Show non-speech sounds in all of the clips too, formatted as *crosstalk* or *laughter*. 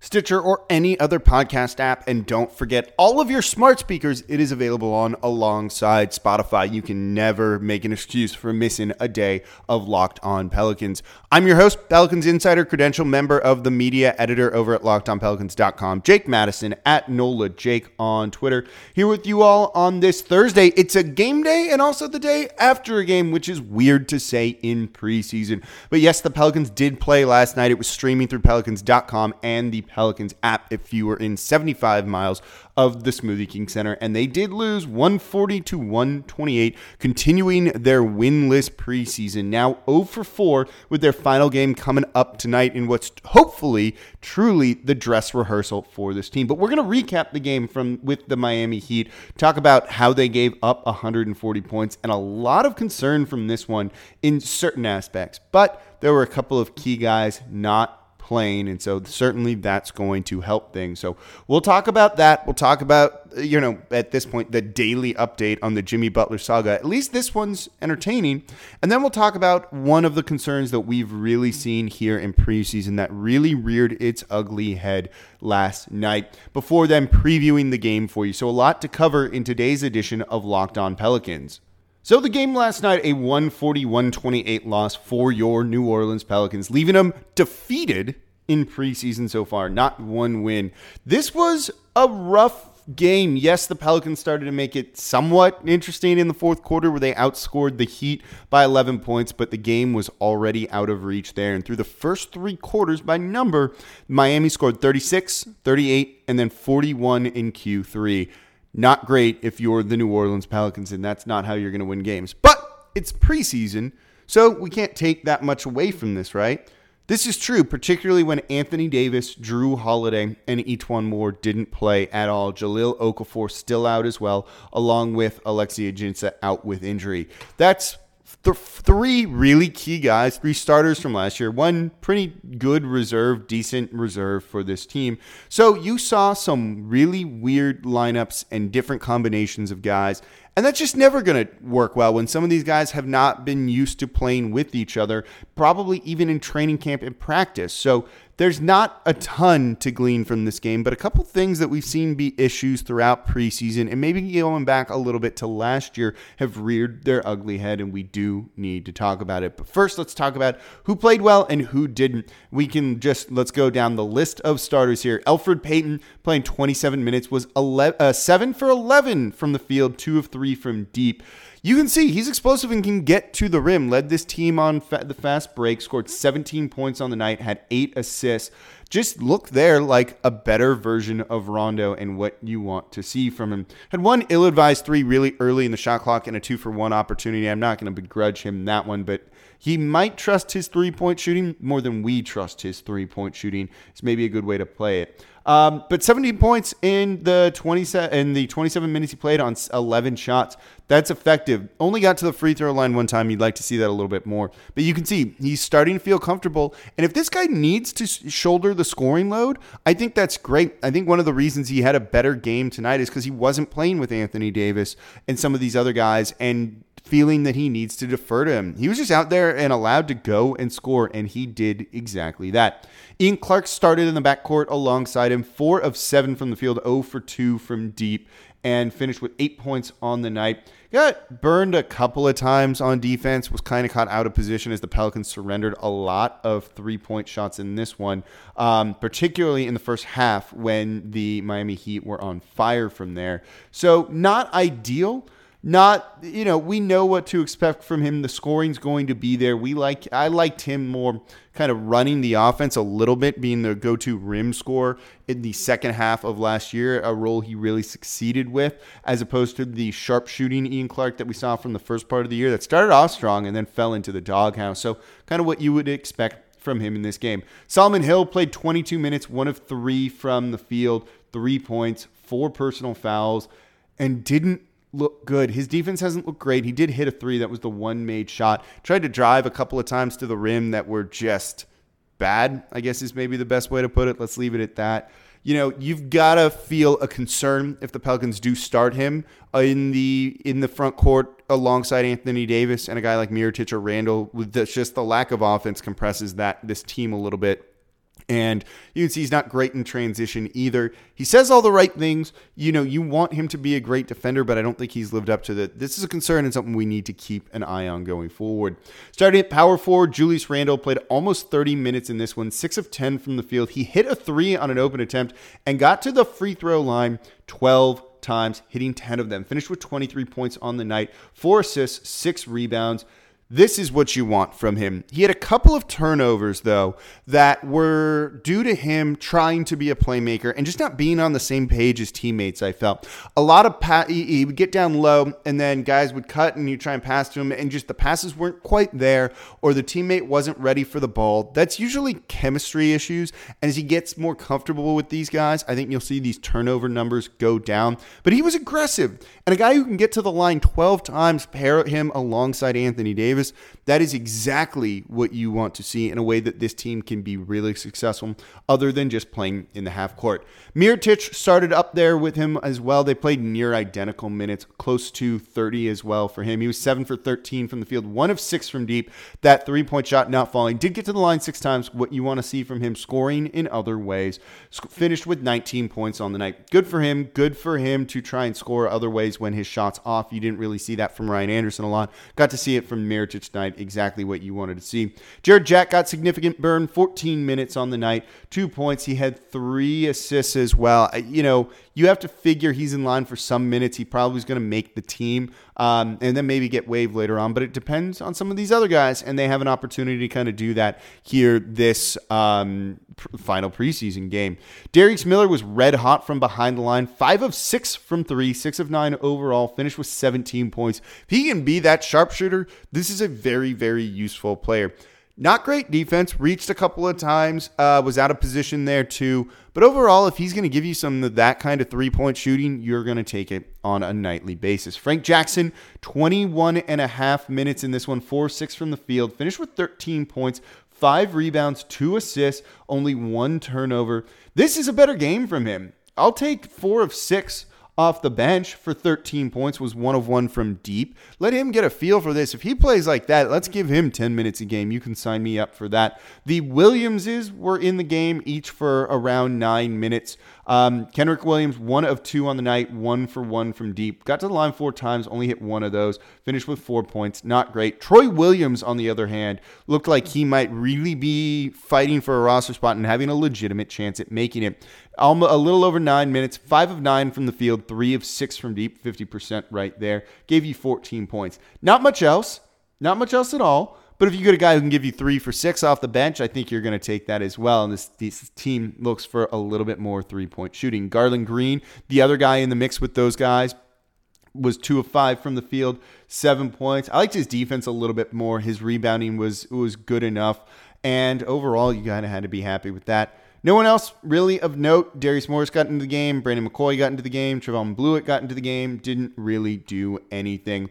Stitcher, or any other podcast app. And don't forget all of your smart speakers. It is available on alongside Spotify. You can never make an excuse for missing a day of Locked On Pelicans. I'm your host, Pelicans Insider, credential member of the media editor over at LockedOnPelicans.com, Jake Madison at NOLA Jake on Twitter. Here with you all on this Thursday. It's a game day and also the day after a game, which is weird to say in preseason. But yes, the Pelicans did play last night. It was streaming through Pelicans.com and the Pelicans app if you were in 75 miles of the Smoothie King Center. And they did lose 140 to 128, continuing their winless preseason. Now 0 for 4 with their final game coming up tonight in what's hopefully truly the dress rehearsal for this team. But we're going to recap the game from with the Miami Heat, talk about how they gave up 140 points and a lot of concern from this one in certain aspects. But there were a couple of key guys not playing. And so certainly that's going to help things. So we'll talk about that. We'll talk about, you know, at this point, the daily update on the Jimmy Butler saga. At least this one's entertaining. And then we'll talk about one of the concerns that we've really seen here in preseason that really reared its ugly head last night before then previewing the game for you. So a lot to cover in today's edition of Locked On Pelicans. So the game last night, a 140-128 loss for your New Orleans Pelicans, leaving them defeated in preseason so far, not one win. This was a rough game. Yes, the Pelicans started to make it somewhat interesting in the fourth quarter where they outscored the Heat by 11 points, but the game was already out of reach there. And through the first three quarters by number, Miami scored 36, 38, and then 41 in Q3. Not great if you're the New Orleans Pelicans, and that's not how you're going to win games. But it's preseason, so we can't take that much away from this, right? This is true, particularly when Anthony Davis, Jrue Holiday, and E'Twaun Moore didn't play at all. Jahlil Okafor still out as well, along with Alexis Ajinça out with injury. That's th- three really key guys, three starters from last year, one pretty good reserve, decent reserve for this team. So you saw some really weird lineups and different combinations of guys. And that's just never going to work well when some of these guys have not been used to playing with each other, probably even in training camp and practice. So there's not a ton to glean from this game, but a couple things that we've seen be issues throughout preseason and maybe going back a little bit to last year have reared their ugly head, and we do need to talk about it. But first, let's talk about who played well and who didn't. We can just let's go down the list of starters here. Elfrid Payton playing 27 minutes was 11, uh, 7 for 11 from the field, 2 of 3 from deep you can see he's explosive and can get to the rim. Led this team on fa- the fast break, scored 17 points on the night, had eight assists. Just look there like a better version of Rondo and what you want to see from him. Had one ill advised three really early in the shot clock and a two for one opportunity. I'm not going to begrudge him that one, but he might trust his three point shooting more than we trust his three point shooting. It's maybe a good way to play it. Um, but 17 points in the 27 in the 27 minutes he played on 11 shots. That's effective. Only got to the free throw line one time. You'd like to see that a little bit more. But you can see he's starting to feel comfortable. And if this guy needs to shoulder the scoring load, I think that's great. I think one of the reasons he had a better game tonight is because he wasn't playing with Anthony Davis and some of these other guys and feeling that he needs to defer to him. He was just out there and allowed to go and score, and he did exactly that. Ian Clark started in the backcourt alongside him, four of seven from the field, 0 for 2 from deep, and finished with eight points on the night. Got burned a couple of times on defense, was kind of caught out of position as the Pelicans surrendered a lot of three point shots in this one, um, particularly in the first half when the Miami Heat were on fire from there. So, not ideal not you know we know what to expect from him. The scoring's going to be there. We like i liked him more kind of running the offense a little bit being the go-to rim scorer in the second half of last year a role he really succeeded with as opposed to the sharp shooting ian clark that we saw from the first part of the year that started off strong and then fell into the doghouse. So kind of what you would expect from him in this game. Solomon Hill played 22 minutes, one of three from the field, three points, four personal fouls, and didn't look good. His defense hasn't looked great. He did hit a three. That was the one made shot. Tried to drive a couple of times to the rim that were just bad, I guess is maybe the best way to put it. Let's leave it at that. You know, you've got to feel a concern if the Pelicans do start him in the in the front court alongside Anthony Davis and a guy like Mirotic or Randle. With just the lack of offense compresses that this team a little bit and you can see he's not great in transition either. He says all the right things. You know, you want him to be a great defender, but I don't think he's lived up to that. This is a concern and something we need to keep an eye on going forward. Starting at power forward, Julius Randle played almost 30 minutes in this one, 6 of 10 from the field. He hit a three on an open attempt and got to the free throw line 12 times, hitting 10 of them. Finished with 23 points on the night, four assists, six rebounds. This is what you want from him. He had a couple of turnovers, though, that were due to him trying to be a playmaker and just not being on the same page as teammates, I felt. A lot of, pa- he would get down low, and then guys would cut and you try and pass to him, and just the passes weren't quite there, or the teammate wasn't ready for the ball. That's usually chemistry issues. And as he gets more comfortable with these guys, I think you'll see these turnover numbers go down. But he was aggressive, and a guy who can get to the line 12 times, pair him alongside Anthony Davis. That is exactly what you want to see in a way that this team can be really successful, other than just playing in the half court. Mirotic started up there with him as well. They played near identical minutes, close to 30 as well for him. He was 7 for 13 from the field, 1 of 6 from deep. That three point shot not falling. Did get to the line six times. What you want to see from him scoring in other ways. Finished with 19 points on the night. Good for him. Good for him to try and score other ways when his shot's off. You didn't really see that from Ryan Anderson a lot. Got to see it from Mirotic tonight, exactly what you wanted to see. Jarrett Jack got significant burn, 14 minutes on the night, two points. He had three assists as well. You know, you have to figure he's in line for some minutes. He probably is going to make the team um, and then maybe get waived later on. But it depends on some of these other guys, and they have an opportunity to kind of do that here this um, final preseason game. Darius Miller was red hot from behind the line, five of six from three, six of nine overall, finished with 17 points. If he can be that sharpshooter, this is a very, very useful player. Not great defense, reached a couple of times, uh, was out of position there too. But overall, if he's going to give you some of that kind of three point shooting, you're going to take it on a nightly basis. Frank Jackson, 21 and a half minutes in this one, 4 6 from the field, finished with 13 points, five rebounds, two assists, only one turnover. This is a better game from him. I'll take four of six off the bench for 13 points, was one of one from deep. Let him get a feel for this. If he plays like that, let's give him 10 minutes a game. You can sign me up for that. The Williamses were in the game, each for around nine minutes. Um, Kenrich Williams, one of two on the night, one for one from deep. Got to the line four times, only hit one of those. Finished with four points. Not great. Troy Williams, on the other hand, looked like he might really be fighting for a roster spot and having a legitimate chance at making it. A little over nine minutes, five of nine from the field, three of six from deep, 50% right there. Gave you 14 points. Not much else. Not much else at all. But if you get a guy who can give you three for six off the bench, I think you're going to take that as well. And this, this team looks for a little bit more three point shooting. Garlon Green, the other guy in the mix with those guys, was two of five from the field, seven points. I liked his defense a little bit more. His rebounding was was good enough, and overall, you kind of had to be happy with that. No one else really of note. Darius Morris got into the game. Brandon McCoy got into the game. Trevon Bluiett got into the game. Didn't really do anything.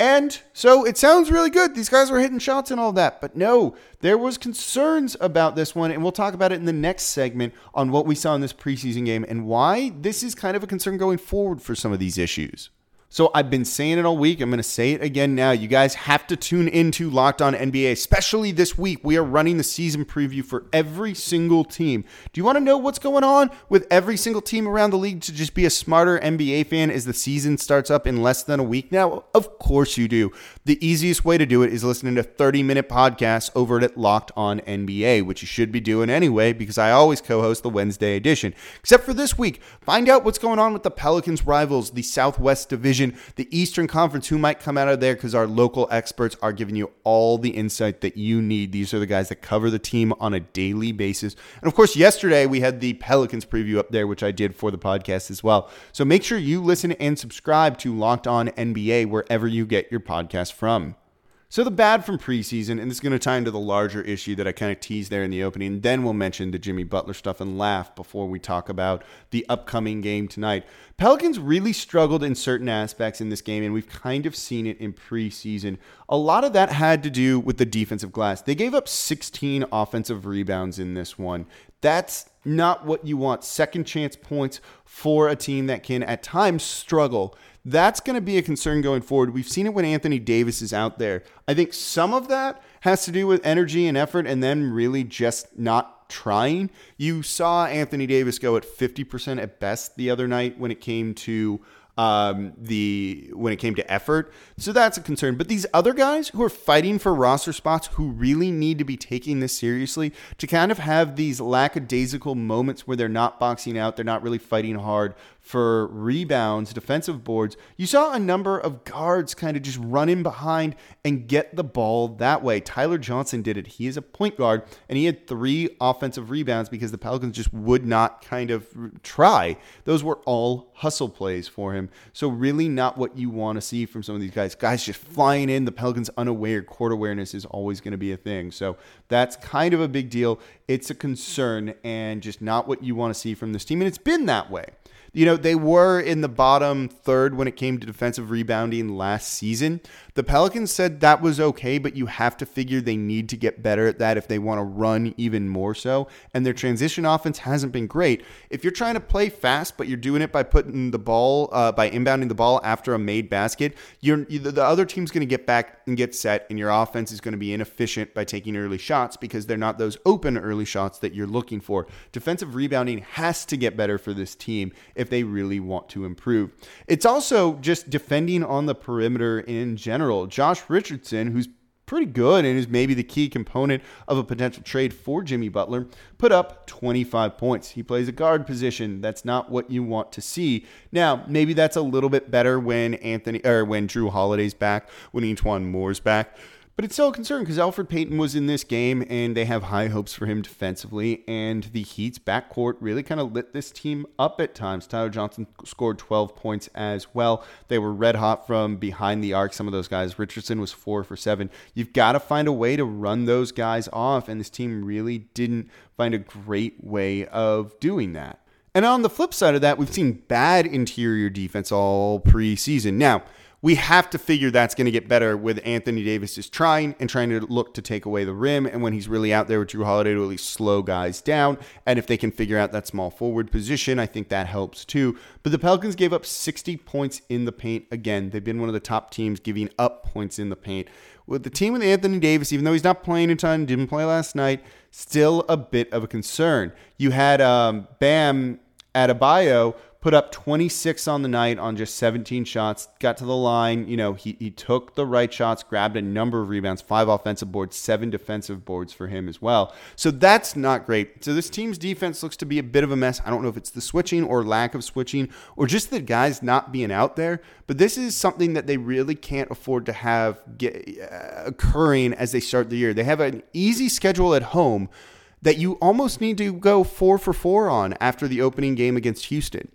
And so it sounds really good. These guys were hitting shots and all that. But no, there was concerns about this one, and we'll talk about it in the next segment on what we saw in this preseason game and why this is kind of a concern going forward for some of these issues. So I've been saying it all week. I'm going to say it again now. You guys have to tune into Locked On NBA, especially this week. We are running the season preview for every single team. Do you want to know what's going on with every single team around the league to just be a smarter NBA fan as the season starts up in less than a week now? Of course you do. The easiest way to do it is listening to 30 minute podcasts over at Locked On NBA, which you should be doing anyway because I always co host the Wednesday edition. Except for this week, find out what's going on with the Pelicans rivals, the Southwest Division the Eastern Conference, who might come out of there because our local experts are giving you all the insight that you need. These are the guys that cover the team on a daily basis. And of course, yesterday we had the Pelicans preview up there, which I did for the podcast as well. So make sure you listen and subscribe to Locked On NBA wherever you get your podcast from. So the bad from preseason, and this is going to tie into the larger issue that I kind of teased there in the opening. Then we'll mention the Jimmy Butler stuff and laugh before we talk about the upcoming game tonight. Pelicans really struggled in certain aspects in this game, and we've kind of seen it in preseason. A lot of that had to do with the defensive glass. They gave up 16 offensive rebounds in this one. That's not what you want. Second chance points for a team that can at times struggle that's going to be a concern going forward. We've seen it when Anthony Davis is out there. I think some of that has to do with energy and effort and then really just not trying. You saw Anthony Davis go at 50% at best the other night when it came to um, the when it came to effort. So that's a concern. But these other guys who are fighting for roster spots, who really need to be taking this seriously, to kind of have these lackadaisical moments where they're not boxing out, they're not really fighting hard for rebounds, defensive boards. You saw a number of guards kind of just run in behind and get the ball that way. Tyler Johnson did it. He is a point guard, and he had three offensive rebounds because the Pelicans just would not kind of try. Those were all hustle plays for him. So, really, not what you want to see from some of these guys. Guys just flying in. The Pelicans unaware. Court awareness is always going to be a thing. So, that's kind of a big deal. It's a concern and just not what you want to see from this team. And it's been that way. You know, they were in the bottom third when it came to defensive rebounding last season. The Pelicans said that was okay, but you have to figure they need to get better at that if they want to run even more so. And their transition offense hasn't been great. If you're trying to play fast, but you're doing it by putting the ball, uh, by inbounding the ball after a made basket, you're the other team's going to get back and get set, and your offense is going to be inefficient by taking early shots because they're not those open early shots that you're looking for. Defensive rebounding has to get better for this team if they really want to improve. It's also just defending on the perimeter in general general. Josh Richardson, who's pretty good and is maybe the key component of a potential trade for Jimmy Butler, put up 25 points. He plays a guard position. That's not what you want to see. Now, maybe that's a little bit better when Anthony or when Jrue Holiday's back, when E'Twaun Moore's back. But it's still a concern because Elfrid Payton was in this game and they have high hopes for him defensively. And the Heat's backcourt really kind of lit this team up at times. Tyler Johnson scored 12 points as well. They were red hot from behind the arc, some of those guys. Richardson was four for seven. You've got to find a way to run those guys off. And this team really didn't find a great way of doing that. And on the flip side of that, we've seen bad interior defense all preseason. Now, we have to figure that's going to get better with Anthony Davis is trying and trying to look to take away the rim. And when he's really out there with Jrue Holiday to at least slow guys down. And if they can figure out that small forward position, I think that helps too. But the Pelicans gave up 60 points in the paint again. They've been one of the top teams giving up points in the paint. With the team with Anthony Davis, even though he's not playing a ton, didn't play last night, still a bit of a concern. You had um, Bam Adebayo put up 26 on the night on just 17 shots, got to the line. You know, he, he took the right shots, grabbed a number of rebounds, five offensive boards, seven defensive boards for him as well. So that's not great. So this team's defense looks to be a bit of a mess. I don't know if it's the switching or lack of switching or just the guys not being out there, but this is something that they really can't afford to have get, uh, occurring as they start the year. They have an easy schedule at home that you almost need to go four for four on after the opening game against Houston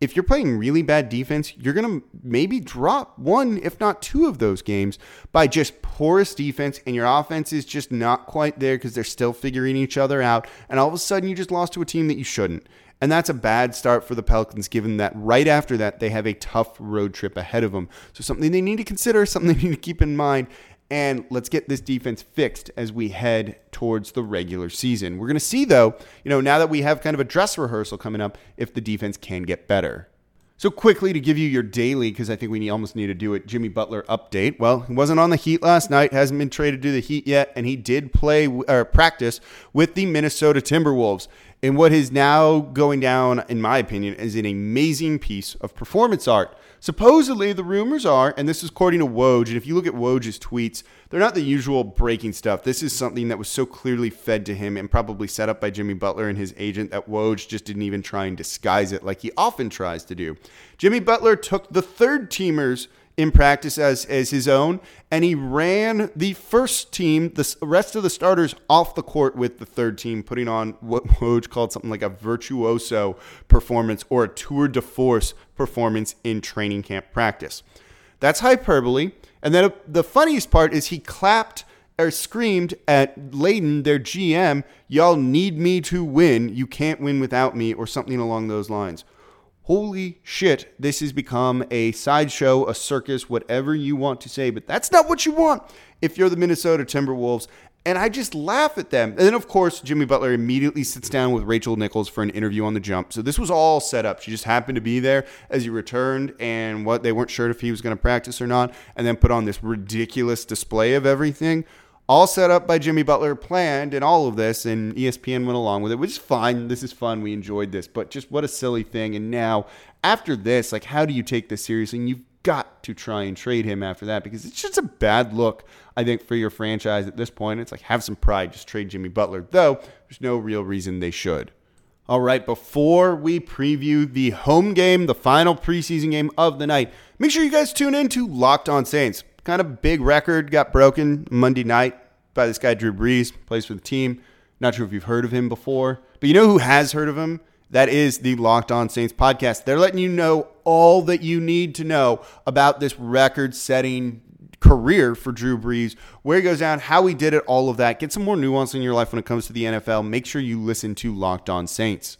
if you're playing really bad defense, you're going to maybe drop one, if not two of those games by just porous defense, and your offense is just not quite there because they're still figuring each other out. And all of a sudden, you just lost to a team that you shouldn't. And that's a bad start for the Pelicans, given that right after that, they have a tough road trip ahead of them. So, something they need to consider, something they need to keep in mind and let's get this defense fixed as we head towards the regular season. We're going to see, though, you know, now that we have kind of a dress rehearsal coming up, if the defense can get better. So quickly to give you your daily, because I think we almost need to do it. Jimmy Butler update. Well, he wasn't on the Heat last night. Hasn't been traded to the Heat yet, and he did play or practice with the Minnesota Timberwolves in what is now going down, in my opinion, as an amazing piece of performance art. Supposedly, the rumors are, and this is according to Woj, and if you look at Woj's tweets, they're not the usual breaking stuff. This is something that was so clearly fed to him and probably set up by Jimmy Butler and his agent that Woj just didn't even try and disguise it like he often tries to do. Jimmy Butler took the third teamers in practice as, as his own, and he ran the first team, the rest of the starters, off the court with the third team, putting on what *laughs* Woj called something like a virtuoso performance or a tour de force performance in training camp practice. That's hyperbole. And then the funniest part is he clapped or screamed at Layden, their GM, y'all need me to win. You can't win without me, or something along those lines. Holy shit, this has become a sideshow, a circus, whatever you want to say, but that's not what you want if you're the Minnesota Timberwolves. And I just laugh at them. And then, of course, Jimmy Butler immediately sits down with Rachel Nichols for an interview on the jump. So this was all set up. She just happened to be there as he returned, and what they weren't sure if he was going to practice or not, and then put on this ridiculous display of everything. All set up by Jimmy Butler, planned, and all of this, and ESPN went along with it, which is fine. This is fun. We enjoyed this, but just what a silly thing. And now, after this, like, how do you take this seriously? And you've got to try and trade him after that because it's just a bad look, I think, for your franchise at this point. It's like, have some pride, just trade Jimmy Butler, though there's no real reason they should. All right, before we preview the home game, the final preseason game of the night, make sure you guys tune in to Locked On Saints. Kind of big record got broken Monday night by this guy, Drew Brees, plays for the team. Not sure if you've heard of him before, but you know who has heard of him? That is the Locked On Saints podcast. They're letting you know all that you need to know about this record setting career for Drew Brees, where he goes down, how he did it, all of that. Get some more nuance in your life when it comes to the NFL. Make sure you listen to Locked On Saints.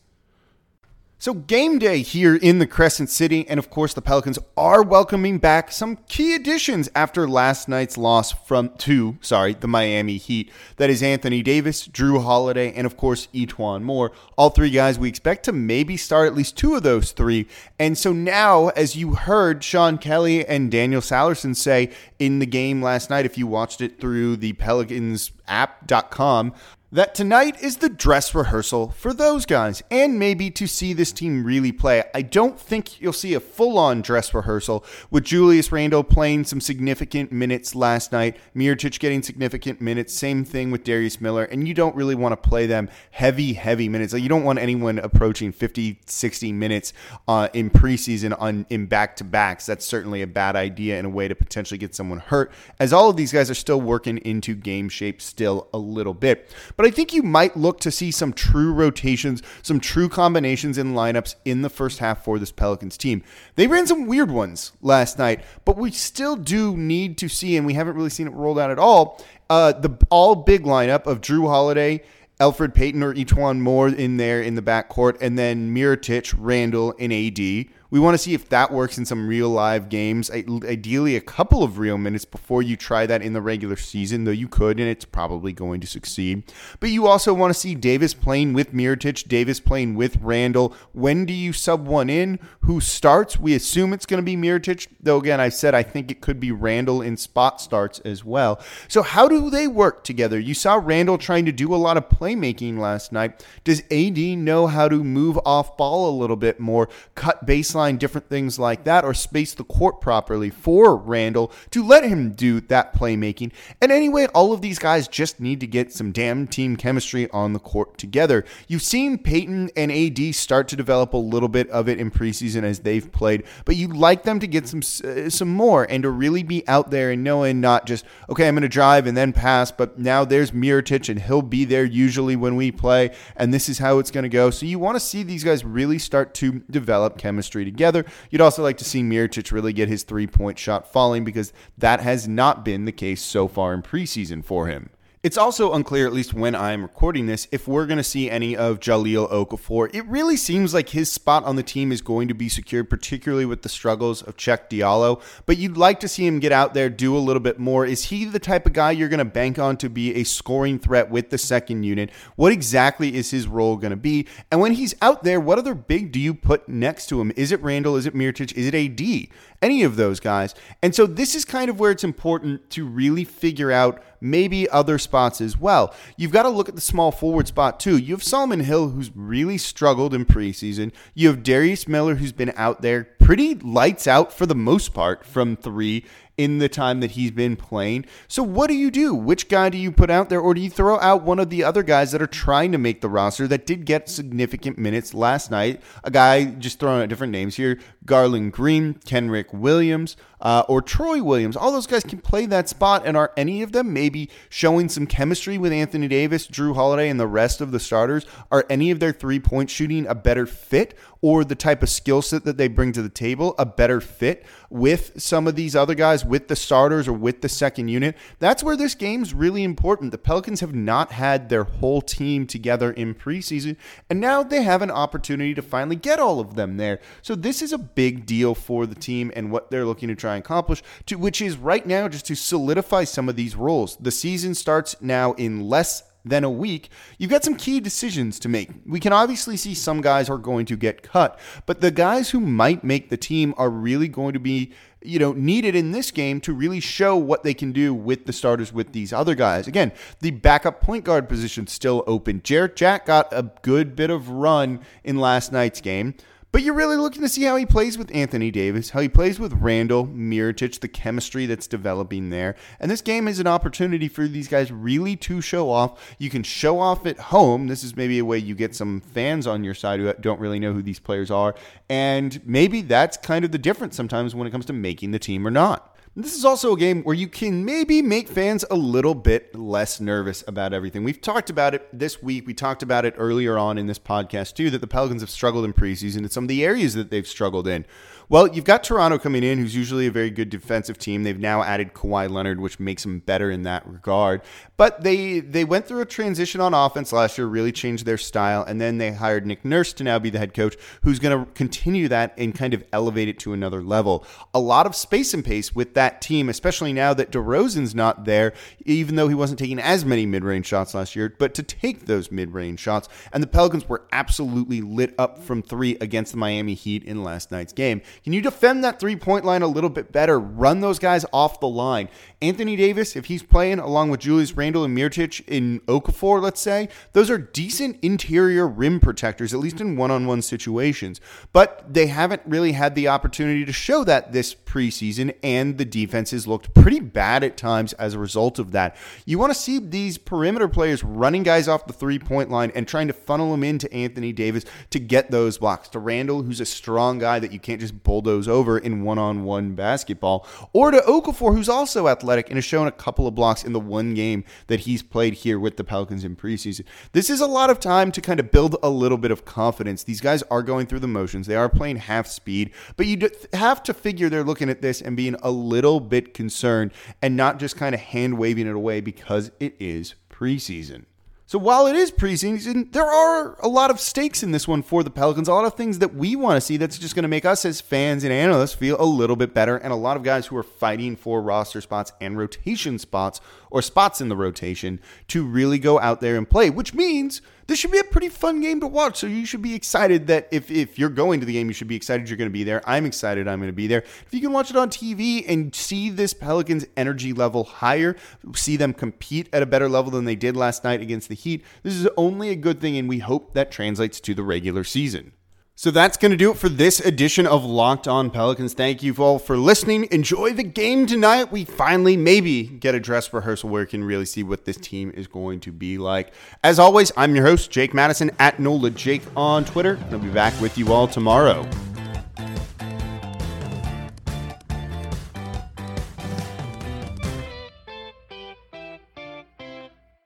So, game day here in the Crescent City, and of course, the Pelicans are welcoming back some key additions after last night's loss from two, sorry, the Miami Heat. That is Anthony Davis, Jrue Holiday, and of course, E'Twaun Moore. All three guys we expect to maybe start at least two of those three. And so now, as you heard Sean Kelly and Daniel Sallerson say in the game last night, if you watched it through the Pelicans app.com, that tonight is the dress rehearsal for those guys and maybe to see this team really play. I don't think you'll see a full on dress rehearsal with Julius Randle playing some significant minutes last night, Mirotic getting significant minutes, same thing with Darius Miller, and you don't really want to play them heavy, heavy minutes. Like you don't want anyone approaching 50, 60 minutes uh, in preseason on in back to backs. That's certainly a bad idea and a way to potentially get someone hurt, as all of these guys are still working into game shape still a little bit. But I think you might look to see some true rotations, some true combinations in lineups in the first half for this Pelicans team. They ran some weird ones last night, but we still do need to see, and we haven't really seen it rolled out at all, uh, the all big lineup of Jrue Holiday. Elfrid Payton or E'Twaun Moore in there in the backcourt, and then Mirotic, Randle, and AD. We want to see if that works in some real live games. Ideally, a couple of real minutes before you try that in the regular season, though you could, and it's probably going to succeed. But you also want to see Davis playing with Mirotic, Davis playing with Randle. When do you sub one in? Who starts? We assume it's going to be Mirotic, though again, I said I think it could be Randle in spot starts as well. So, how do they work together? You saw Randle trying to do a lot of playmaking last night. Does AD know how to move off ball a little bit more, cut baseline? different things like that, or space the court properly for Randle to let him do that playmaking. And anyway, all of these guys just need to get some damn team chemistry on the court together. You've seen Payton and AD start to develop a little bit of it in preseason as they've played, but you'd like them to get some uh, some more and to really be out there and knowing not just okay, I'm going to drive and then pass, but now there's Mirotic and he'll be there usually when we play, and this is how it's going to go. So you want to see these guys really start to develop chemistry together. You'd also like to see Mirotic really get his three point shot falling because that has not been the case so far in preseason for him. It's also unclear, at least when I'm recording this, if we're going to see any of Jahlil Okafor. It really seems like his spot on the team is going to be secured, particularly with the struggles of Cheick Diallo. But you'd like to see him get out there, do a little bit more. Is he the type of guy you're going to bank on to be a scoring threat with the second unit? What exactly is his role going to be? And when he's out there, what other big do you put next to him? Is it Randle? Is it Mirotic? Is it AD? Any of those guys? And so this is kind of where it's important to really figure out maybe other spots as well. You've got to look at the small forward spot too. You have Solomon Hill, who's really struggled in preseason. You have Darius Miller, who's been out there pretty lights out for the most part from three in the time that he's been playing. So what do you do? Which guy do you put out there, or do you throw out one of the other guys that are trying to make the roster that did get significant minutes last night? A guy just throwing out different names here: Garlon Green, Kenrich Williams, uh, or Troy Williams. All those guys can play that spot, and are any of them maybe showing some chemistry with Anthony Davis, Jrue Holiday, and the rest of the starters? Are any of their three point shooting a better fit, or the type of skill set that they bring to the table a better fit with some of these other guys, with the starters or with the second unit. That's where this game's really important. The Pelicans have not had their whole team together in preseason, and now they have an opportunity to finally get all of them there. So this is a big deal for the team and what they're looking to try and accomplish, to, which is right now just to solidify some of these roles. The season starts now in less than a week, you've got some key decisions to make. We can obviously see some guys are going to get cut, but the guys who might make the team are really going to be, you know, needed in this game to really show what they can do with the starters with these other guys. Again, the backup point guard position still open. Jarrett Jack got a good bit of run in last night's game. But you're really looking to see how he plays with Anthony Davis, how he plays with Randle, Mirotic, the chemistry that's developing there. And this game is an opportunity for these guys really to show off. You can show off at home. This is maybe a way you get some fans on your side who don't really know who these players are. And maybe that's kind of the difference sometimes when it comes to making the team or not. This is also a game where you can maybe make fans a little bit less nervous about everything. We've talked about it this week. We talked about it earlier on in this podcast, too, that the Pelicans have struggled in preseason and some of the areas that they've struggled in. Well, you've got Toronto coming in, who's usually a very good defensive team. They've now added Kawhi Leonard, which makes them better in that regard. But they they went through a transition on offense last year, really changed their style, and then they hired Nick Nurse to now be the head coach, who's going to continue that and kind of elevate it to another level. A lot of space and pace with that team, especially now that DeRozan's not there, even though he wasn't taking as many mid-range shots last year, but to take those mid-range shots. And the Pelicans were absolutely lit up from three against the Miami Heat in last night's game. Can you defend that three point line a little bit better? Run those guys off the line. Anthony Davis, if he's playing along with Julius Randle and Mirotic in Okafor, let's say, those are decent interior rim protectors, at least in one on one situations. But they haven't really had the opportunity to show that this preseason, and the defenses looked pretty bad at times as a result of that. You want to see these perimeter players running guys off the three point line and trying to funnel them into Anthony Davis to get those blocks. To Randle, who's a strong guy that you can't just bulldoze over in one on one basketball, or to Okafor, who's also athletic and has shown a couple of blocks in the one game that he's played here with the Pelicans in preseason. This is a lot of time to kind of build a little bit of confidence. These guys are going through the motions, they are playing half speed, but you have to figure they're looking at this and being a little bit concerned and not just kind of hand waving it away because it is preseason. So while it is preseason, there are a lot of stakes in this one for the Pelicans. A lot of things that we want to see that's just going to make us as fans and analysts feel a little bit better. And a lot of guys who are fighting for roster spots and rotation spots or spots in the rotation to really go out there and play, which means this should be a pretty fun game to watch. So you should be excited that if, if you're going to the game, you should be excited you're going to be there. I'm excited I'm going to be there. If you can watch it on TV and see this Pelicans energy level higher, see them compete at a better level than they did last night against the Heat, this is only a good thing, and we hope that translates to the regular season. So that's going to do it for this edition of Locked On Pelicans. Thank you all for listening. Enjoy the game tonight. We finally maybe get a dress rehearsal where we can really see what this team is going to be like. As always, I'm your host, Jake Madison at NOLA Jake on Twitter. I'll be back with you all tomorrow.